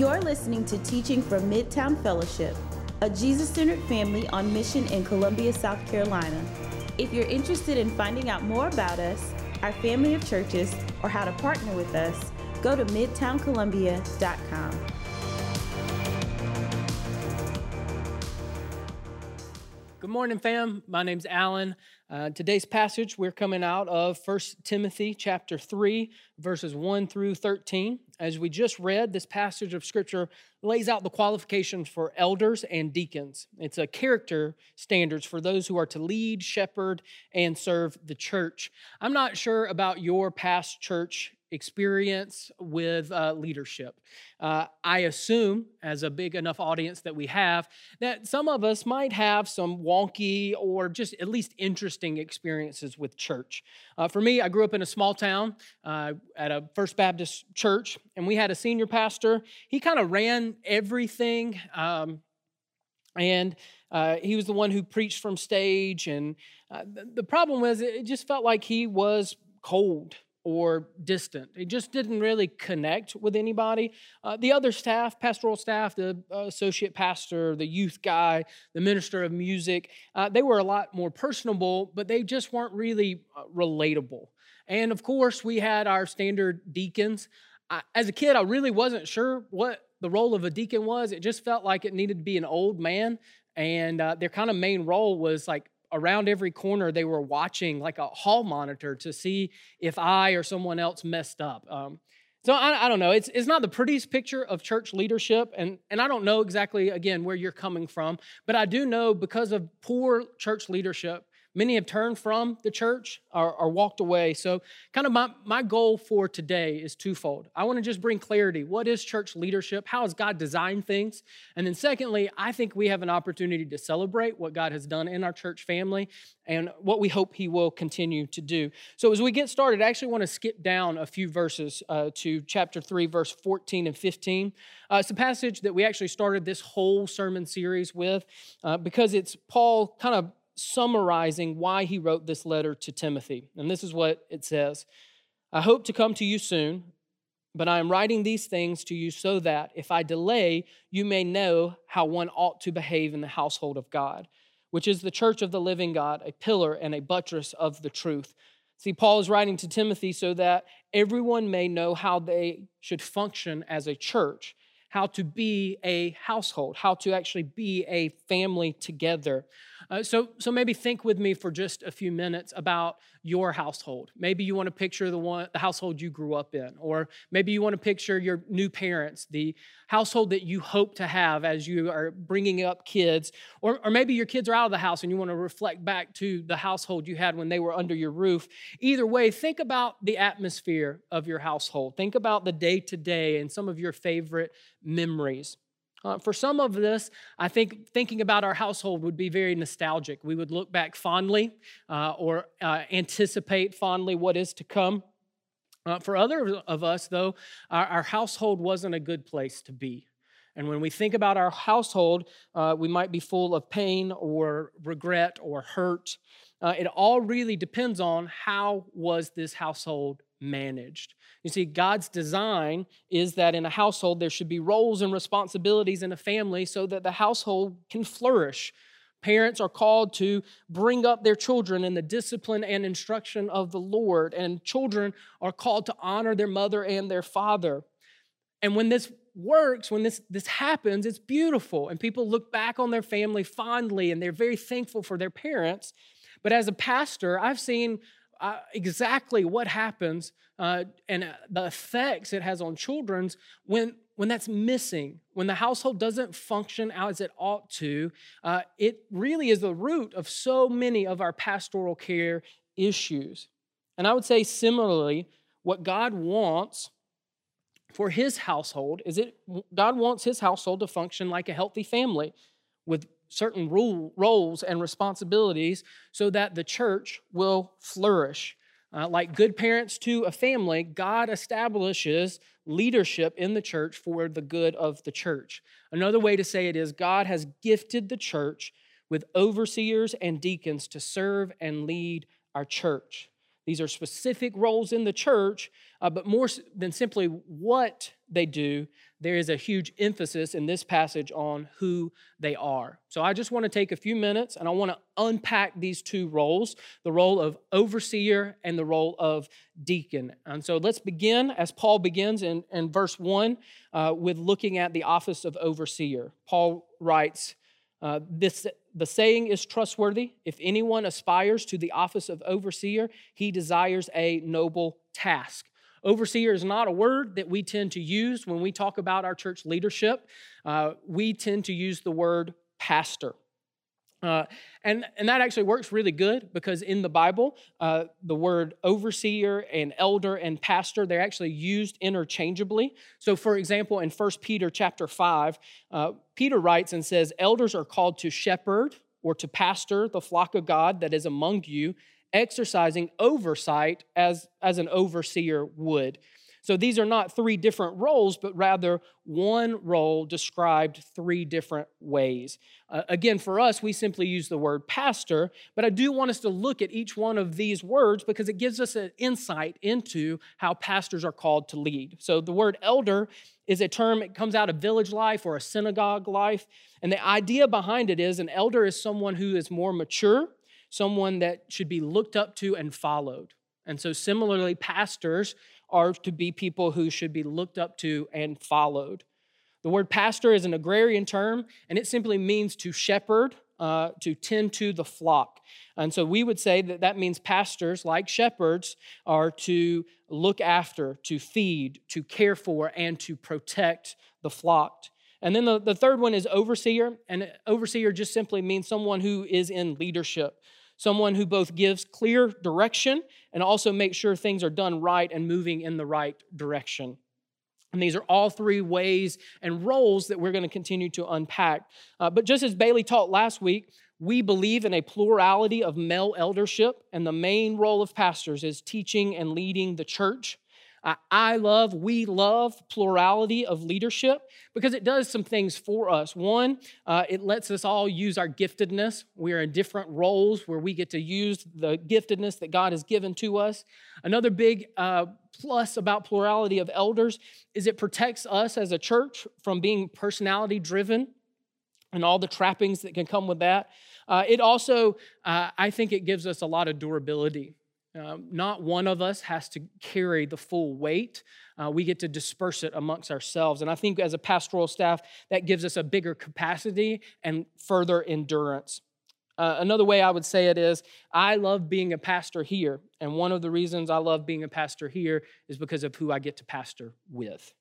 You're listening to Teaching from Midtown Fellowship, a Jesus centered family on mission in Columbia, South Carolina. If you're interested in finding out more about us, our family of churches, or how to partner with us, go to midtowncolumbia.com. Good morning, fam. My name's Alan. Uh, today's passage, we're coming out of 1 Timothy chapter 3, verses 1 through 13. As we just read, this passage of scripture lays out the qualifications for elders and deacons. It's a character standards for those who are to lead, shepherd, and serve the church. I'm not sure about your past church experience with uh, leadership. Uh, I assume, as a big enough audience that we have, that some of us might have some wonky or just at least interesting experiences with church. Uh, for me, I grew up in a small town uh, at a First Baptist church, and we had a senior pastor. He kind of ran everything. Um, and uh, he was the one who preached from stage. And uh, the problem was, it just felt like he was cold or distant. It just didn't really connect with anybody. Uh, the other staff, pastoral staff, the uh, associate pastor, the youth guy, the minister of music, uh, they were a lot more personable, but they just weren't really uh, relatable. And of course, we had our standard deacons. I, as a kid, I really wasn't sure what the role of a deacon was. It just felt like it needed to be an old man, and uh, their kind of main role was like around every corner they were watching like a hall monitor to see if I or someone else messed up. Um, so I, I, don't know. It's, it's not the prettiest picture of church leadership, and, and I don't know exactly, again, where you're coming from, but I do know because of poor church leadership, Many have turned from the church or, or, walked away. So, kind of my, my goal for today is twofold. I want to just bring clarity. What is church leadership? How has God designed things? And then, secondly, I think we have an opportunity to celebrate what God has done in our church family and what we hope He will continue to do. So, as we get started, I actually want to skip down a few verses uh, to chapter 3, verse 14 and 15. Uh, it's a passage that we actually started this whole sermon series with uh, because it's Paul kind of summarizing why he wrote this letter to Timothy. And this is what it says I hope to come to you soon, but I am writing these things to you so that if I delay, you may know how one ought to behave in the household of God, which is the church of the living God, a pillar and a buttress of the truth. See, Paul is writing to Timothy so that everyone may know how they should function as a church, how to be a household, how to actually be a family together. Uh, so, so maybe think with me for just a few minutes about your household. Maybe you want to picture the one, the household you grew up in, or maybe you want to picture your new parents, the household that you hope to have as you are bringing up kids, or, or maybe your kids are out of the house and you want to reflect back to the household you had when they were under your roof. Either way, think about the atmosphere of your household. Think about the day to day and some of your favorite memories. Uh, for some of this, I think thinking about our household would be very nostalgic. We would look back fondly uh, or uh, anticipate fondly what is to come. Uh, for other of us, though, our, our, household wasn't a good place to be. And when we think about our household, uh, we might be full of pain or regret or hurt. Uh, it all really depends on how was this household managed. You see, God's design is that in a household there should be roles and responsibilities in a family so that the household can flourish. Parents are called to bring up their children in the discipline and instruction of the Lord, and children are called to honor their mother and their father. And when this works, when this, this happens, it's beautiful. And people look back on their family fondly and they're very thankful for their parents. But as a pastor, I've seen uh, exactly what happens uh, and uh, the effects it has on children's when when that's missing when the household doesn't function as it ought to uh, it really is the root of so many of our pastoral care issues. And i would say similarly what god wants for his household is it god wants his household to function like a healthy family with certain rule, roles and responsibilities so that the church will flourish. Uh, like good parents to a family, God establishes leadership in the church for the good of the church. Another way to say it is God has gifted the church with overseers and deacons to serve and lead our church. These are specific roles in the church, uh, but more than simply what they do, there is a huge emphasis in this passage on who they are. So I just want to take a few minutes and I want to unpack these two roles the role of overseer and the role of deacon. And so let's begin, as Paul begins in, in verse 1, uh, with looking at the office of overseer. Paul writes, uh, this, the saying is trustworthy. If anyone aspires to the office of overseer, he desires a noble task. Overseer is not a word that we tend to use when we talk about our church leadership. Uh, we tend to use the word pastor. Uh, and, and that actually works really good because in the Bible, uh, the word overseer and elder and pastor, they're actually used interchangeably. So for example, in 1 Peter chapter 5, uh, Peter writes and says, Elders are called to shepherd or to pastor the flock of God that is among you exercising oversight as, as an overseer would. So these are not three different roles, but rather one role described three different ways. Uh, again, for us, we simply use the word pastor, but I do want us to look at each one of these words because it gives us an insight into how pastors are called to lead. So the word elder is a term, it comes out of village life or a synagogue life. And the idea behind it is an elder is someone who is more mature someone that should be looked up to and followed. And so, similarly, pastors are to be people who should be looked up to and followed. The word pastor is an agrarian term, and it simply means to shepherd, uh, to tend to the flock. And so we would say that that means pastors, like shepherds, are to look after, to feed, to care for, and to protect the flock. And then the, the third one is overseer, and overseer just simply means someone who is in leadership someone who both gives clear direction and also makes sure things are done right and moving in the right direction. And these are all three ways and roles that we're going to continue to unpack. Uh, but just as Bailey taught last week, we believe in a plurality of male eldership, and the main role of pastors is teaching and leading the church. I love, we love plurality of leadership because it does some things for us. One, uh, it lets us all use our giftedness. We are in different roles where we get to use the giftedness that God has given to us. Another big uh, plus about plurality of elders is it protects us as a church from being personality driven and all the trappings that can come with that. Uh, it also, uh, I think, it gives us a lot of durability. Um, not one of us has to carry the full weight. Uh, we get to disperse it amongst ourselves. And I think as a pastoral staff, that gives us a bigger capacity and further endurance. Uh, another way I would say it is I love being a pastor here. And one of the reasons I love being a pastor here is because of who I get to pastor with.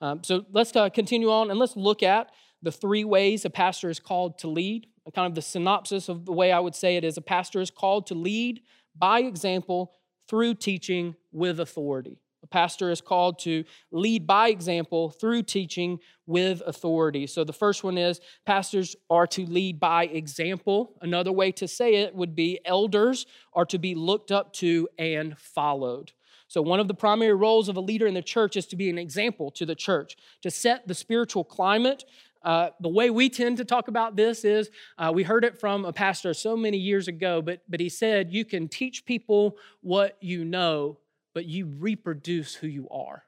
Um, so let's uh, continue on and let's look at the three ways a pastor is called to lead. Kind of the synopsis of the way I would say it is a pastor is called to lead by example through teaching with authority. A pastor is called to lead by example through teaching with authority. So the first one is pastors are to lead by example. Another way to say it would be elders are to be looked up to and followed. So, one of the primary roles of a leader in the church is to be an example to the church, to set the spiritual climate uh, the way we tend to talk about this is uh, we heard it from a pastor so many years ago, but, but he said, You can teach people what you know, but you reproduce who you are.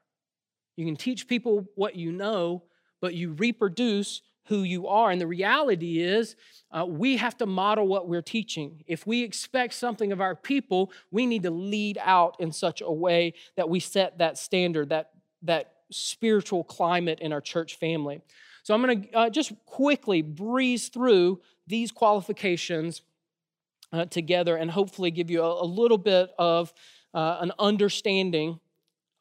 You can teach people what you know, but you reproduce who you are. And the reality is, uh, we have to model what we're teaching. If we expect something of our people, we need to lead out in such a way that we set that standard, that, that spiritual climate in our church family. So I'm going to uh, just quickly breeze through these qualifications uh, together and hopefully give you a, a little bit of uh, an understanding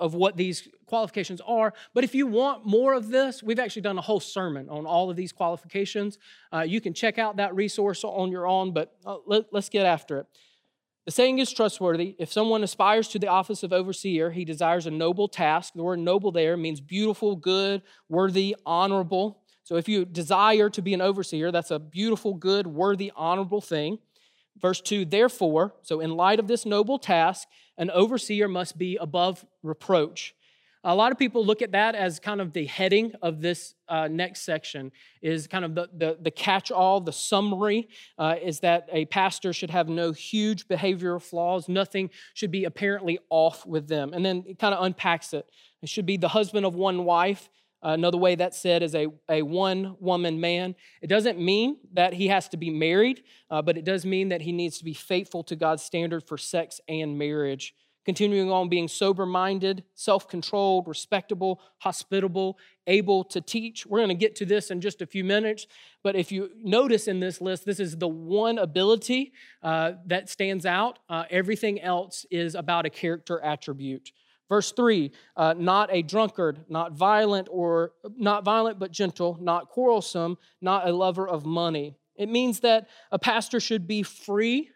of what these qualifications are. But if you want more of this, we've actually done a whole sermon on all of these qualifications. Uh, you can check out that resource on your own, but uh, let, let's get after it. The saying is trustworthy. If someone aspires to the office of overseer, he desires a noble task. The word noble there means beautiful, good, worthy, honorable. So if you desire to be an overseer, that's a beautiful, good, worthy, honorable thing. Verse 2 Therefore, so in light of this noble task, an overseer must be above reproach. A lot of people look at that as kind of the heading of this uh, next section, is kind of the, the, the catch all, the summary uh, is that a pastor should have no huge behavioral flaws, nothing should be apparently off with them. And then it kind of unpacks it. It should be the husband of one wife. Uh, another way that's said is a, a one woman man. It doesn't mean that he has to be married, uh, but it does mean that he needs to be faithful to God's standard for sex and marriage. Continuing on being sober minded, self controlled, respectable, hospitable, able to teach. We're going to get to this in just a few minutes, but if you notice in this list, this is the one ability uh, that stands out. Uh, everything else is about a character attribute. Verse 3 uh, not a drunkard, not violent or not violent but gentle, not quarrelsome, not a lover of money. It means that a pastor should be free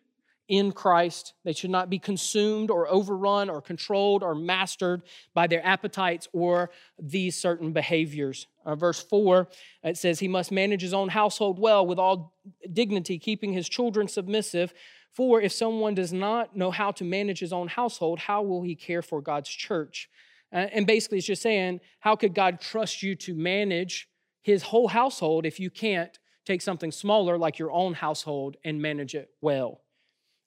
in Christ. They should not be consumed or overrun or controlled or mastered by their appetites or these certain behaviors. Uh, verse 4, it says, He must manage his own household well with all dignity, keeping his children submissive. For if someone does not know how to manage his own household, how will he care for God's church? Uh, and basically, it's just saying, how could God trust you to manage his whole household if you can't take something smaller like your own household and manage it well?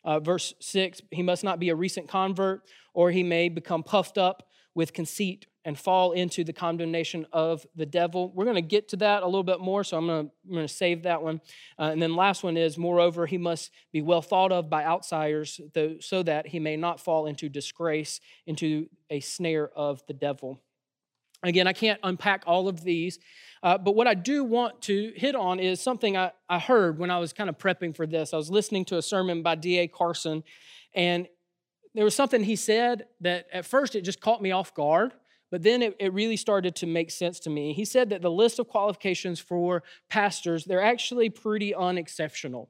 Uh, verse 6 He must not be a recent convert, or he may become puffed up with conceit and fall into the condemnation of the devil. We're going to get to that a little bit more, so I'm going to, save that one. Uh, and then last one is, moreover, he must be well thought of by outsiders, though, so that he may not fall into disgrace, into a snare of the devil. Again, I can't unpack all of these, uh, but what I do want to hit on is something I, I heard when I was kind of prepping for this. I was listening to a sermon by D.A. Carson, and there was something he said that at first it just caught me off guard, but then it, it really started to make sense to me. He said that the list of qualifications for pastors, they're actually pretty unexceptional.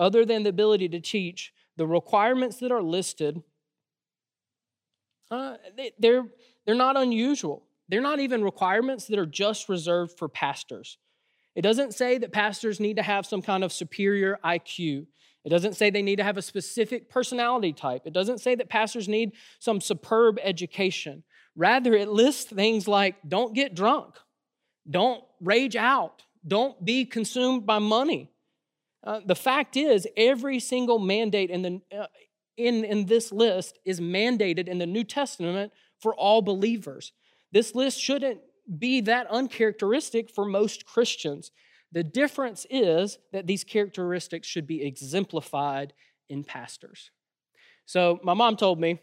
Other than the ability to teach, the requirements that are listed, uh, they, they're they're not unusual. They're not even requirements that are just reserved for pastors. It doesn't say that pastors need to have some kind of superior IQ. It doesn't say they need to have a specific personality type. It doesn't say that pastors need some superb education. Rather, it lists things like don't get drunk, don't rage out, don't be consumed by money. Uh, the fact is, every single mandate in, the, uh, in, in this list is mandated in the New Testament for all believers. This list shouldn't be that uncharacteristic for most Christians. The difference is that these characteristics should be exemplified in pastors. So, my mom told me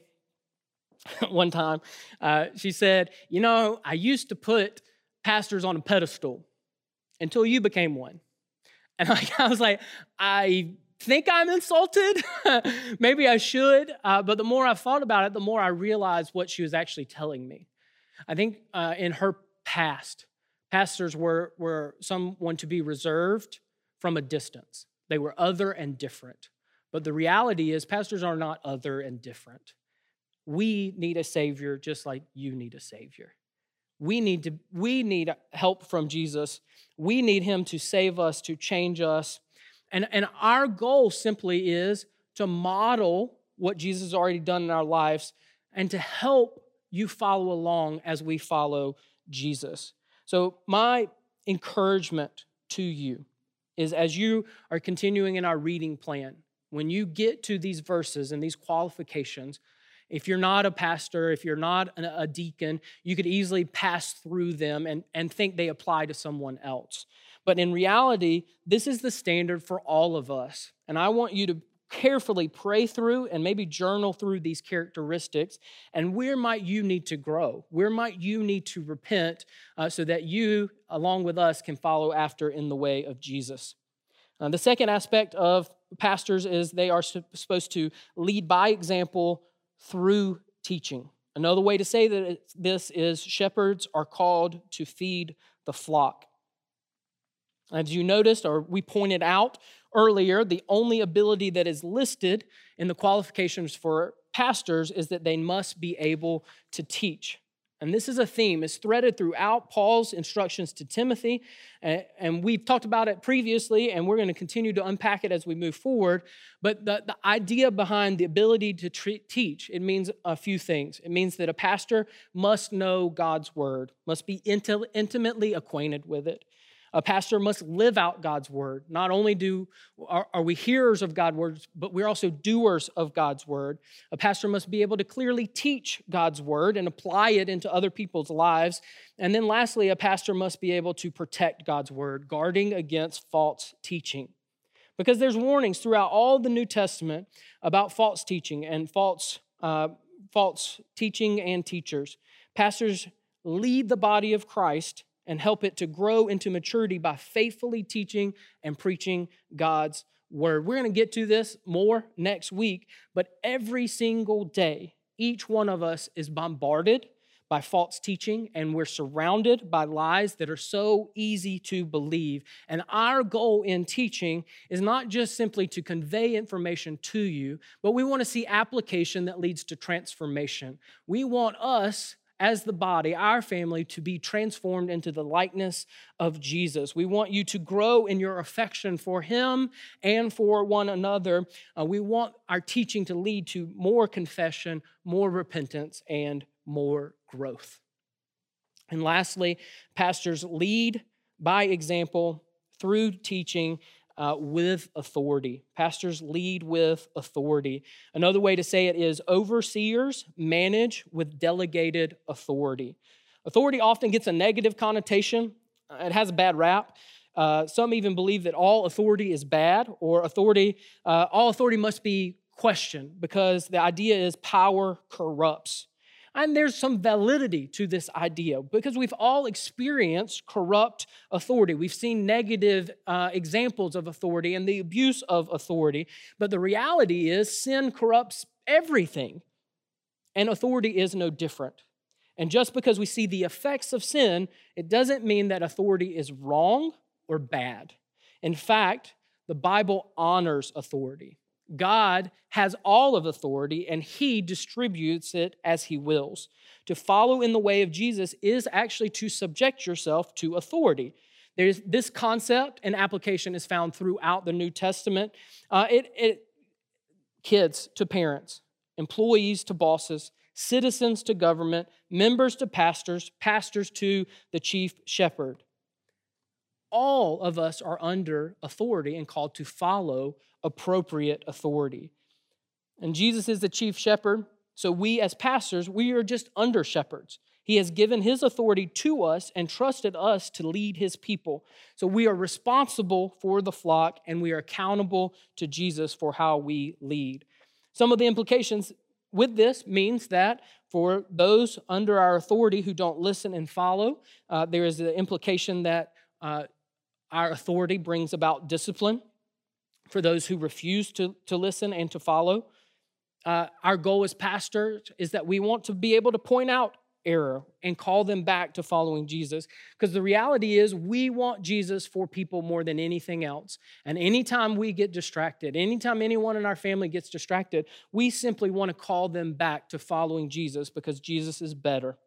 one time, uh, she said, You know, I used to put pastors on a pedestal until you became one. And I, was like, I think I'm insulted. Maybe I should. Uh, but the more I thought about it, the more I realized what she was actually telling me. I think uh, in her past, pastors were, were someone to be reserved from a distance, they were other and different. But the reality is, pastors are not other and different. We need a Savior just like you need a Savior. We need, to, we need help from Jesus. We need Him to save us, to change us, and, and our goal simply is to model what Jesus has already done in our lives and to help you follow along as we follow Jesus. So, my encouragement to you is as you are continuing in our reading plan, when you get to these verses and these qualifications, if you're not a pastor, if you're not a deacon, you could easily pass through them and, and think they apply to someone else. But in reality, this is the standard for all of us. And I want you to carefully pray through and maybe journal through these characteristics and where might you need to grow? Where might you need to repent uh, so that you along with us can follow after in the way of jesus? Uh, the second aspect of pastors is they are supposed to lead by example through teaching. Another way to say that this is shepherds are called to feed the flock as you noticed, or we pointed out earlier, the only ability that is listed in the qualifications for pastors is that they must be able to teach. And this is a theme, it's threaded throughout Paul's instructions to Timothy. And we've talked about it previously, and we're going to continue to unpack it as we move forward. But the, the idea behind the ability to teach, it means a few things. It means that a pastor must know God's word, must be intimately acquainted with it. A pastor must live out God's word. Not only do are, are, we hearers of God's words, but we're also doers of God's word. A pastor must be able to clearly teach God's word and apply it into other people's lives. And then lastly, a pastor must be able to protect God's word, guarding against false teaching. Because there's warnings throughout all the New Testament about false teaching and false, uh, false teaching and teachers. Pastors lead the body of Christ and help it to grow into maturity by faithfully teaching and preaching God's word. We're going to get to this more next week, but every single day, each one of us is bombarded by false teaching, and we're surrounded by lies that are so easy to believe. And our goal in teaching is not just simply to convey information to you, but we want to see application that leads to transformation. We want us as the body, our family, to be transformed into the likeness of Jesus. We want you to grow in your affection for Him and for one another. Uh, we want our teaching to lead to more confession, more repentance, and more growth. And lastly, pastors lead by example through teaching uh, with authority. Pastors lead with authority. Another way to say it is overseers manage with delegated authority. Authority often gets a negative connotation, it has a bad rap. Uh, some even believe that all authority is bad, or authority, uh, all authority must be questioned because the idea is power corrupts. And there's some validity to this idea because we've all experienced corrupt authority. We've seen negative uh, examples of authority and the abuse of authority. But the reality is, sin corrupts everything, and authority is no different. And just because we see the effects of sin, it doesn't mean that authority is wrong or bad. In fact, the Bible honors authority. God has all of authority and he distributes it as he wills. To follow in the way of Jesus is actually to subject yourself to authority. There's this concept and application is found throughout the New Testament. Uh, it, it kids to parents, employees to bosses, citizens to government, members to pastors, pastors to the chief shepherd. All of us are under authority and called to follow appropriate authority. And Jesus is the chief shepherd, so we as pastors, we are just under shepherds. He has given his authority to us and trusted us to lead his people. So we are responsible for the flock and we are accountable to Jesus for how we lead. Some of the implications with this means that for those under our authority who don't listen and follow, uh, there is the implication that uh, our authority brings about discipline for those who refuse to, to listen and to follow. Uh, our goal as pastors is that we want to be able to point out error and call them back to following Jesus. Because the reality is, we want Jesus for people more than anything else. And anytime we get distracted, anytime anyone in our family gets distracted, we simply want to call them back to following Jesus because Jesus is better.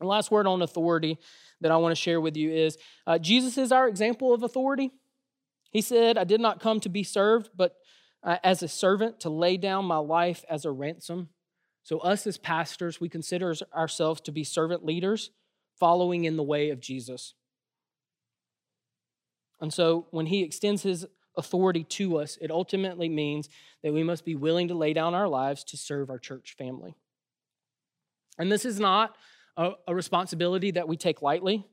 Last word on authority that I want to share with you is uh, Jesus is our example of authority. He said, I did not come to be served, but uh, as a servant to lay down my life as a ransom. So, us as pastors, we consider ourselves to be servant leaders following in the way of Jesus. And so, when he extends his authority to us, it ultimately means that we must be willing to lay down our lives to serve our church family. And this is not a, a responsibility that we take lightly.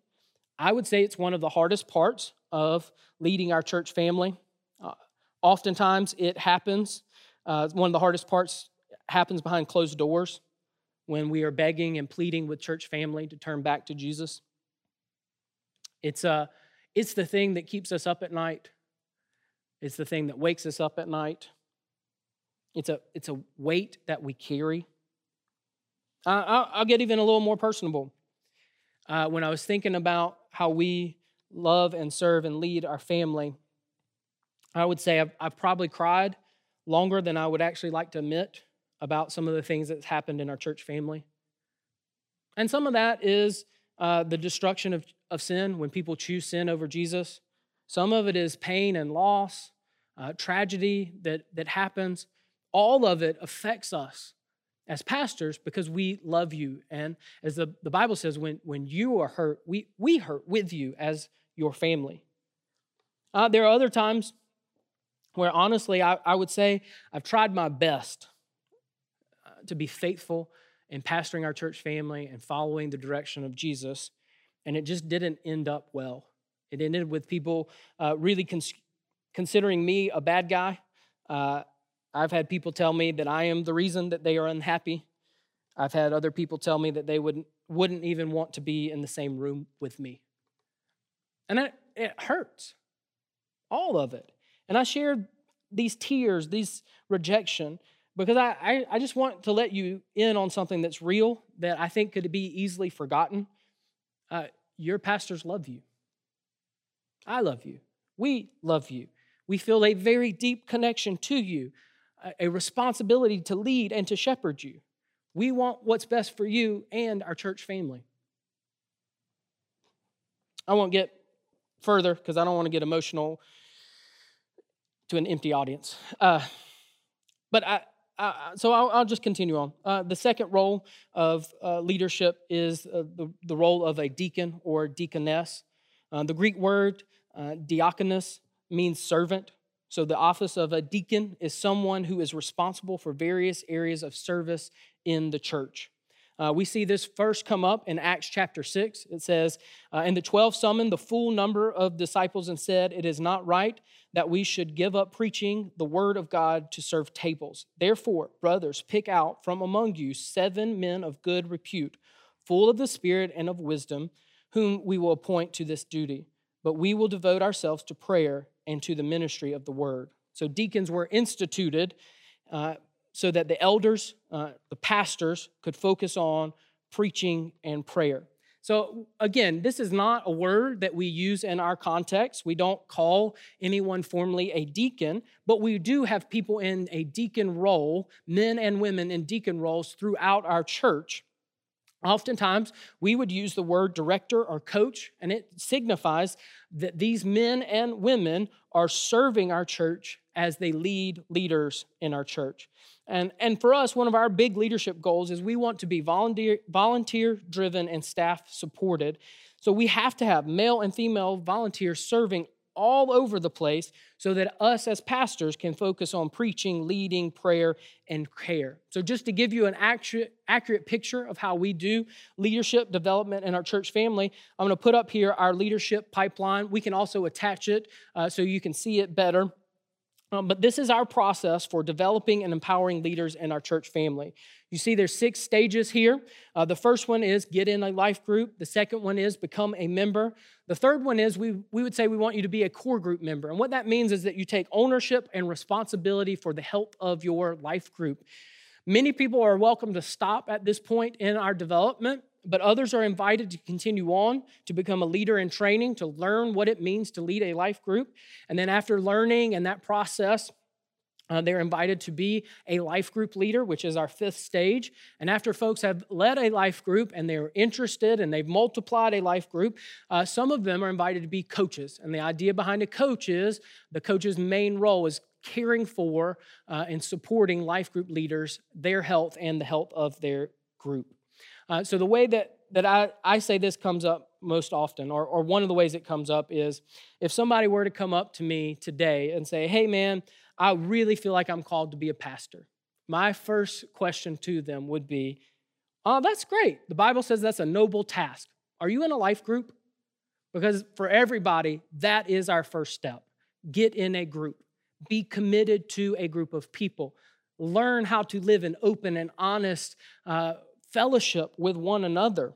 I would say it's one of the hardest parts of leading our church family. Uh, oftentimes it happens, uh, one of the hardest parts happens behind closed doors when we are begging and pleading with church family to turn back to Jesus. It's, uh, it's the thing that keeps us up at night. It's the thing that wakes us up at night. It's a, it's a weight that we carry. Uh, I'll, get even a little more personable. Uh, when I was thinking about how we love and serve and lead our family, I would say I've, I've probably cried longer than I would actually like to admit about some of the things that's happened in our church family. And some of that is uh, the destruction of, of sin when people choose sin over Jesus. Some of it is pain and loss, uh, tragedy that, that happens. All of it affects us as pastors because we love you. And as the, the Bible says, when, when you are hurt, we, we hurt with you as your family. Uh, there are other times where honestly, I, I would say I've tried my best uh, to be faithful in pastoring our church family and following the direction of Jesus, and it just didn't end up well. It ended with people uh, really cons- considering me a bad guy. Uh, I've had people tell me that I am the reason that they are unhappy. I've had other people tell me that they wouldn't, wouldn't even want to be in the same room with me. And it, it hurts, all of it. And I shared these tears, these rejection, because I, I, I, just want to let you in on something that's real that I think could be easily forgotten. Uh, your pastors love you. I love you. We love you. We feel a very deep connection to you, a responsibility to lead and to shepherd you. We want what's best for you and our church family. I won't get further because I don't want to get emotional to an empty audience. Uh, but I, uh, so I'll, I'll, just continue on. Uh, the second role of uh, leadership is uh, the, the role of a deacon or deaconess. Uh, the Greek word uh, diakonos means servant. So the office of a deacon is someone who is responsible for various areas of service in the church. Uh, we see this first come up in Acts chapter 6. It says, uh, And the 12 summoned the full number of disciples and said, It is not right that we should give up preaching the word of God to serve tables. Therefore, brothers, pick out from among you seven men of good repute, full of the Spirit and of wisdom, whom we will appoint to this duty. But we will devote ourselves to prayer and to the ministry of the word. So, deacons were instituted. Uh, so that the elders, uh, the pastors, could focus on preaching and prayer. So, again, this is not a word that we use in our context. We don't call anyone formally a deacon, but we do have people in a deacon role, men and women in deacon roles throughout our church. Oftentimes, we would use the word director or coach, and it signifies that these men and women are serving our church as they lead leaders in our church. And, and for us, one of our big leadership goals is we want to be volunteer, volunteer driven and staff supported. So we have to have male and female volunteers serving all over the place so that us as pastors can focus on preaching, leading, prayer, and care. So, just to give you an accurate, accurate picture of how we do leadership development in our church family, I'm going to put up here our leadership pipeline. We can also attach it uh, so you can see it better. Um, but this is our process for developing and empowering leaders in our church family. You see, there's six stages here. Uh, the first one is get in a life group. The second one is become a member. The third one is we, we would say we want you to be a core group member. And what that means is that you take ownership and responsibility for the health of your life group. Many people are welcome to stop at this point in our development but others are invited to continue on to become a leader in training, to learn what it means to lead a life group. And then after learning and that process, uh, they're invited to be a life group leader, which is our fifth stage. And after folks have led a life group and they're interested and they've multiplied a life group, uh, some of them are invited to be coaches. And the idea behind a coach is the coach's main role is caring for uh, and supporting life group leaders, their health, and the health of their group. Uh, so the way that, that I, I say this comes up most often, or, or one of the ways it comes up is if somebody were to come up to me today and say, hey man, I really feel like I'm called to be a pastor. My first question to them would be, oh, that's great. The Bible says that's a noble task. Are you in a life group? Because for everybody, that is our first step. Get in a group, be committed to a group of people, learn how to live an open and honest uh, fellowship with one another.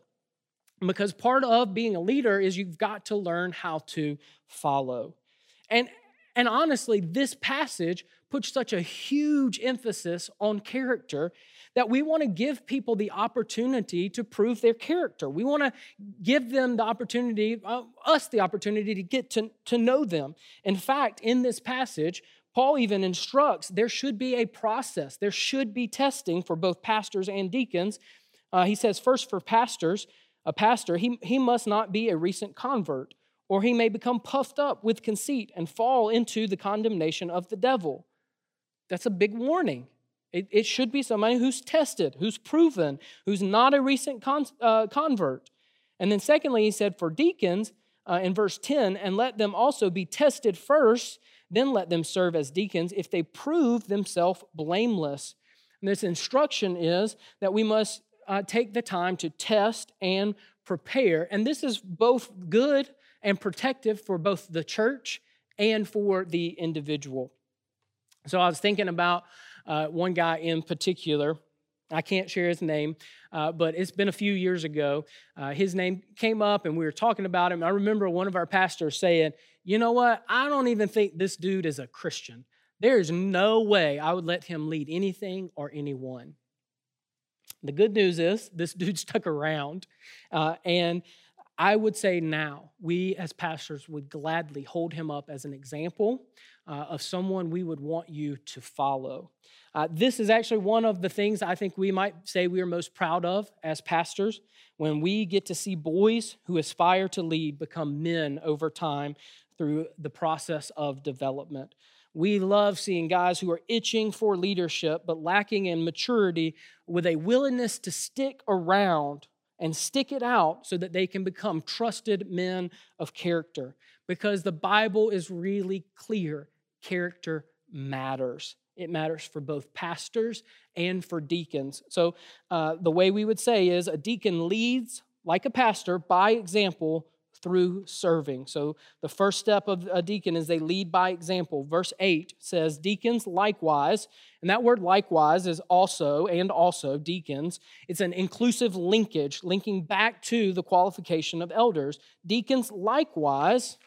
Because part of being a leader is you've got to learn how to follow. And, and honestly, this passage puts such a huge emphasis on character that we want to give people the opportunity to prove their character. We want to give them the opportunity, uh, us the opportunity to get to, to know them. In fact, in this passage, Paul even instructs there should be a process, there should be testing for both pastors and deacons Uh, he says, first, for pastors, a pastor, he, he must not be a recent convert, or he may become puffed up with conceit and fall into the condemnation of the devil. That's a big warning. It, it should be somebody who's tested, who's proven, who's not a recent con, uh, convert. And then, secondly, he said, for deacons, uh, in verse 10, and let them also be tested first, then let them serve as deacons if they prove themselves blameless. And this instruction is that we must uh, take the time to test and prepare. And this is both good and protective for both the church and for the individual. So I was thinking about uh, one guy in particular. I can't share his name, uh, but it's been a few years ago. Uh, his name came up and we were talking about him. I remember one of our pastors saying, You know what? I don't even think this dude is a Christian. There is no way I would let him lead anything or anyone. The good news is this dude stuck around. Uh, and I would say now, we as pastors would gladly hold him up as an example uh, of someone we would want you to follow. Uh, this is actually one of the things I think we might say we are most proud of as pastors when we get to see boys who aspire to lead become men over time through the process of development. We love seeing guys who are itching for leadership but lacking in maturity with a willingness to stick around and stick it out so that they can become trusted men of character. Because the Bible is really clear character matters. It matters for both pastors and for deacons. So, uh, the way we would say is a deacon leads like a pastor by example through serving. So, the first step of a deacon is they lead by example. Verse 8 says, Deacons likewise, and that word likewise is also and also deacons. It's an inclusive linkage, linking back to the qualification of elders. Deacons likewise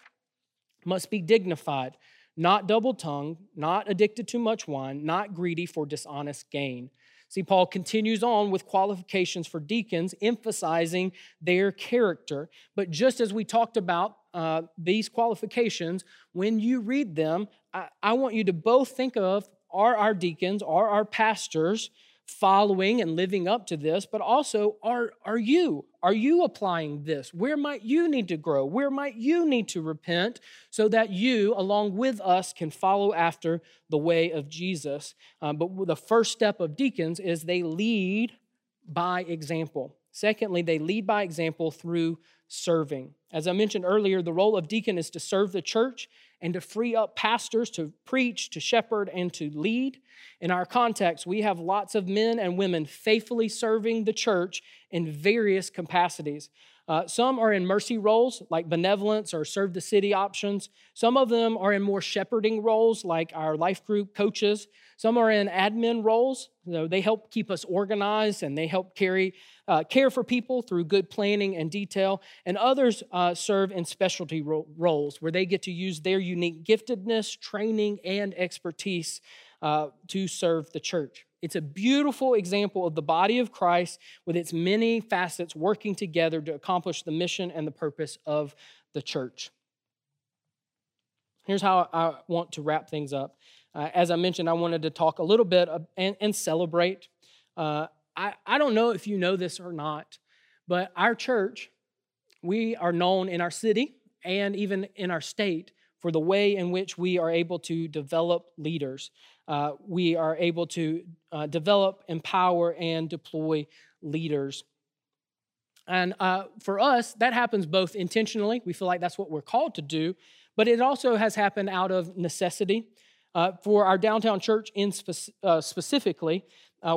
must be dignified not double tongued, not addicted to much wine, not greedy for dishonest gain. See, Paul continues on with qualifications for deacons, emphasizing their character. But just as we talked about uh, these qualifications, when you read them, I, I want you to both think of are our deacons, are our pastors following and living up to this, but also are, are you? Are you applying this? Where might you need to grow? Where might you need to repent so that you, along with us, can follow after the way of Jesus? Um, but the first step of deacons is they lead by example. Secondly, they lead by example through serving. As I mentioned earlier, the role of deacon is to serve the church and to free up pastors to preach, to shepherd, and to lead. In our context, we have lots of men and women faithfully serving the church in various capacities. Uh, some are in mercy roles like benevolence or serve the city options. Some of them are in more shepherding roles like our life group coaches. Some are in admin roles. You know, they help keep us organized and they help carry uh, care for people through good planning and detail. And others uh, serve in specialty ro- roles where they get to use their unique giftedness, training, and expertise uh, to serve the church. It's a beautiful example of the body of Christ with its many facets working together to accomplish the mission and the purpose of the church. Here's how I want to wrap things up. Uh, as I mentioned, I wanted to talk a little bit and, and, celebrate. Uh, I, I don't know if you know this or not, but our church, we are known in our city and even in our state for the way in which we are able to develop leaders. Uh, we are able to uh, develop, empower, and deploy leaders. And uh, for us, that happens both intentionally, we feel like that's what we're called to do, but it also has happened out of necessity. Uh, for our downtown church in spe- uh, specifically,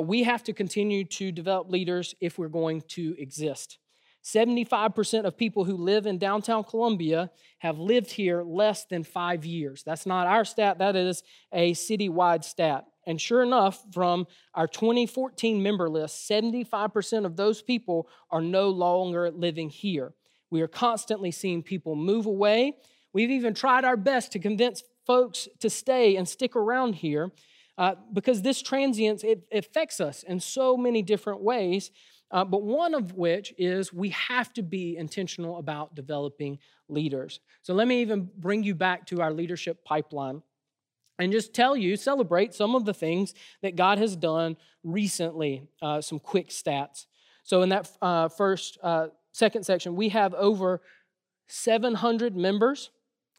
we have to continue to develop leaders if we're going to exist. 75% of people who live in downtown Columbia have lived here less than five years. That's not our stat, that is a citywide stat. And sure enough, from our 2014 member list, 75% of those people are no longer living here. We are constantly seeing people move away. We've even tried our best to convince folks to stay and stick around here uh, because this transience it affects us in so many different ways uh, but one of which is we have to be intentional about developing leaders. So let me even bring you back to our leadership pipeline and just tell you, celebrate some of the things that God has done recently, uh, some quick stats. So, in that uh, first, uh, second section, we have over 700 members.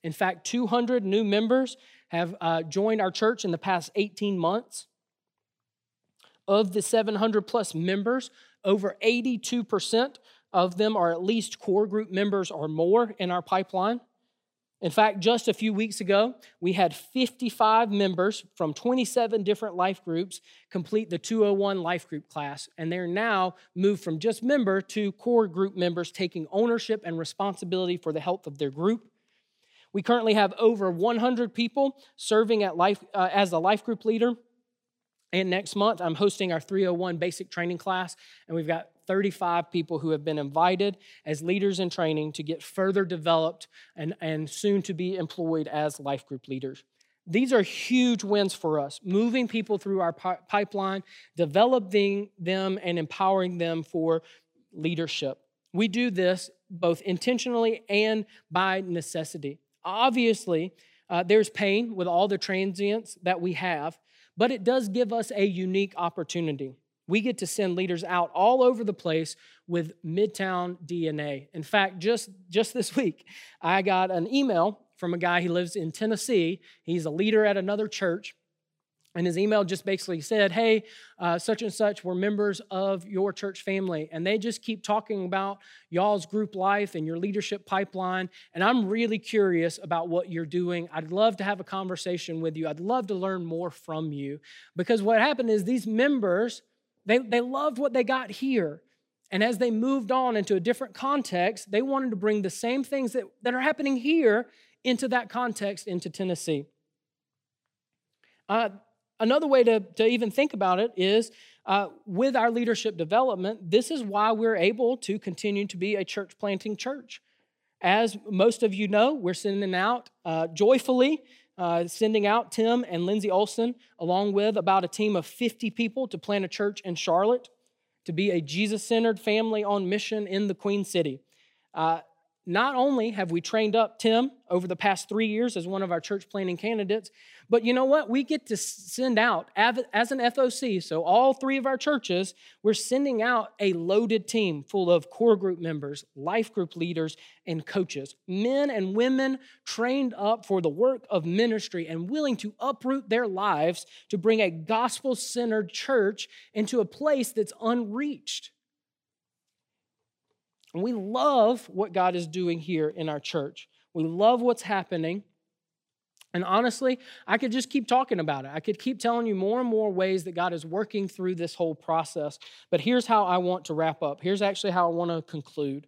In fact, 200 new members have uh, joined our church in the past 18 months. Of the 700 plus members, over 82% of them are at least core group members or more in our pipeline. In fact, just a few weeks ago, we had 55 members from 27 different life groups complete the 201 life group class, and they're now moved from just member to core group members taking ownership and responsibility for the health of their group. We currently have over 100 people serving at life, uh, as a life group leader. And next month, I'm hosting our 301 basic training class, and we've got 35 people who have been invited as leaders in training to get further developed and, and soon to be employed as life group leaders. These are huge wins for us, moving people through our pipeline, developing them, and empowering them for leadership. We do this both intentionally and by necessity. Obviously, uh, there's pain with all the transients that we have, but it does give us a unique opportunity. We get to send leaders out all over the place with Midtown DNA. In fact, just, just this week, I got an email from a guy who lives in Tennessee. He's a leader at another church. And his email just basically said, Hey, uh, such and such, we're members of your church family. And they just keep talking about y'all's group life and your leadership pipeline. And I'm really curious about what you're doing. I'd love to have a conversation with you. I'd love to learn more from you. Because what happened is these members, they, they loved what they got here. And as they moved on into a different context, they wanted to bring the same things that, that are happening here into that context, into Tennessee. Uh, another way to, to even think about it is uh, with our leadership development, this is why we're able to continue to be a church planting church. As most of you know, we're sending out uh, joyfully uh, sending out Tim and Lindsay Olson, along with about a team of 50 people, to plant a church in Charlotte, to be a Jesus centered family on mission in the Queen City. Not only have we trained up Tim over the past three years as one of our church planting candidates, but you know what? We get to send out, as an FOC, so all three of our churches, we're sending out a loaded team full of core group members, life group leaders, and coaches. Men and women trained up for the work of ministry and willing to uproot their lives to bring a gospel centered church into a place that's unreached. And we love what God is doing here in our church. We love what's happening. And honestly, I could just keep talking about it. I could keep telling you more and more ways that God is working through this whole process. But here's how I want to wrap up. Here's actually how I want to conclude.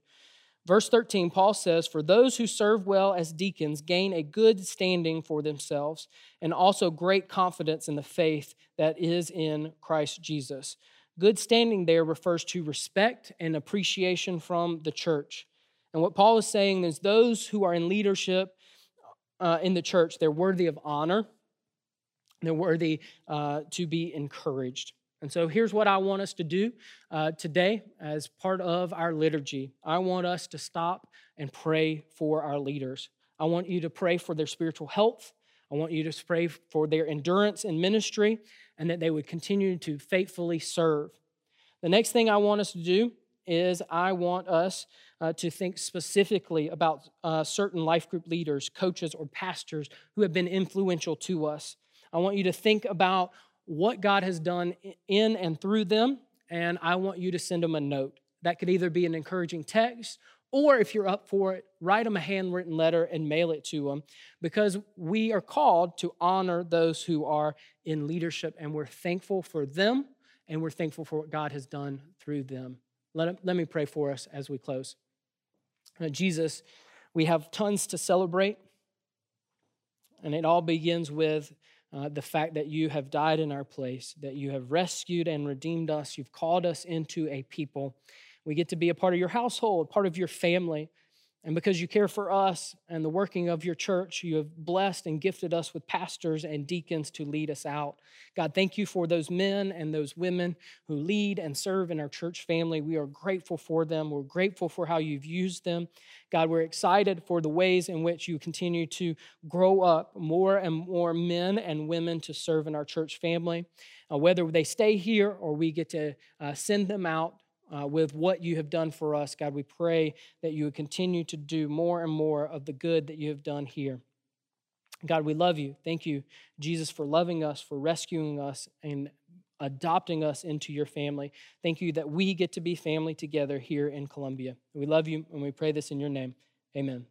Verse 13, Paul says, For those who serve well as deacons gain a good standing for themselves and also great confidence in the faith that is in Christ Jesus. Good standing there refers to respect and appreciation from the church. And what Paul is saying is those who are in leadership uh, in the church, they're worthy of honor, they're worthy uh, to be encouraged. And so here's what I want us to do uh, today as part of our liturgy. I want us to stop and pray for our leaders. I want you to pray for their spiritual health. I want you to pray for their endurance in ministry and that they would continue to faithfully serve. The next thing I want us to do is I want us uh, to think specifically about uh, certain life group leaders, coaches, or pastors who have been influential to us. I want you to think about what God has done in and through them, and I want you to send them a note. That could either be an encouraging text or if you're up for it, write them a handwritten letter and mail it to them because we are called to honor those who are in leadership and we're thankful for them and we're thankful for what God has done through them. Let, let me pray for us as we close. Uh, Jesus, we have tons to celebrate, and it all begins with uh, the fact that you have died in our place, that you have rescued and redeemed us, you've called us into a people we get to be a part of your household, part of your family. And because you care for us and the working of your church, you have blessed and gifted us with pastors and deacons to lead us out. God, thank you for those men and those women who lead and serve in our church family. We are grateful for them. We're grateful for how you've used them. God, we're excited for the ways in which you continue to grow up more and more men and women to serve in our church family. Uh, whether they stay here or we get to uh, send them out uh, with what you have done for us. God, we pray that you would continue to do more and more of the good that you have done here. God, we love you. Thank you, Jesus, for loving us, for rescuing us, and adopting us into your family. Thank you that we get to be family together here in Columbia. We love you, and we pray this in your name. Amen.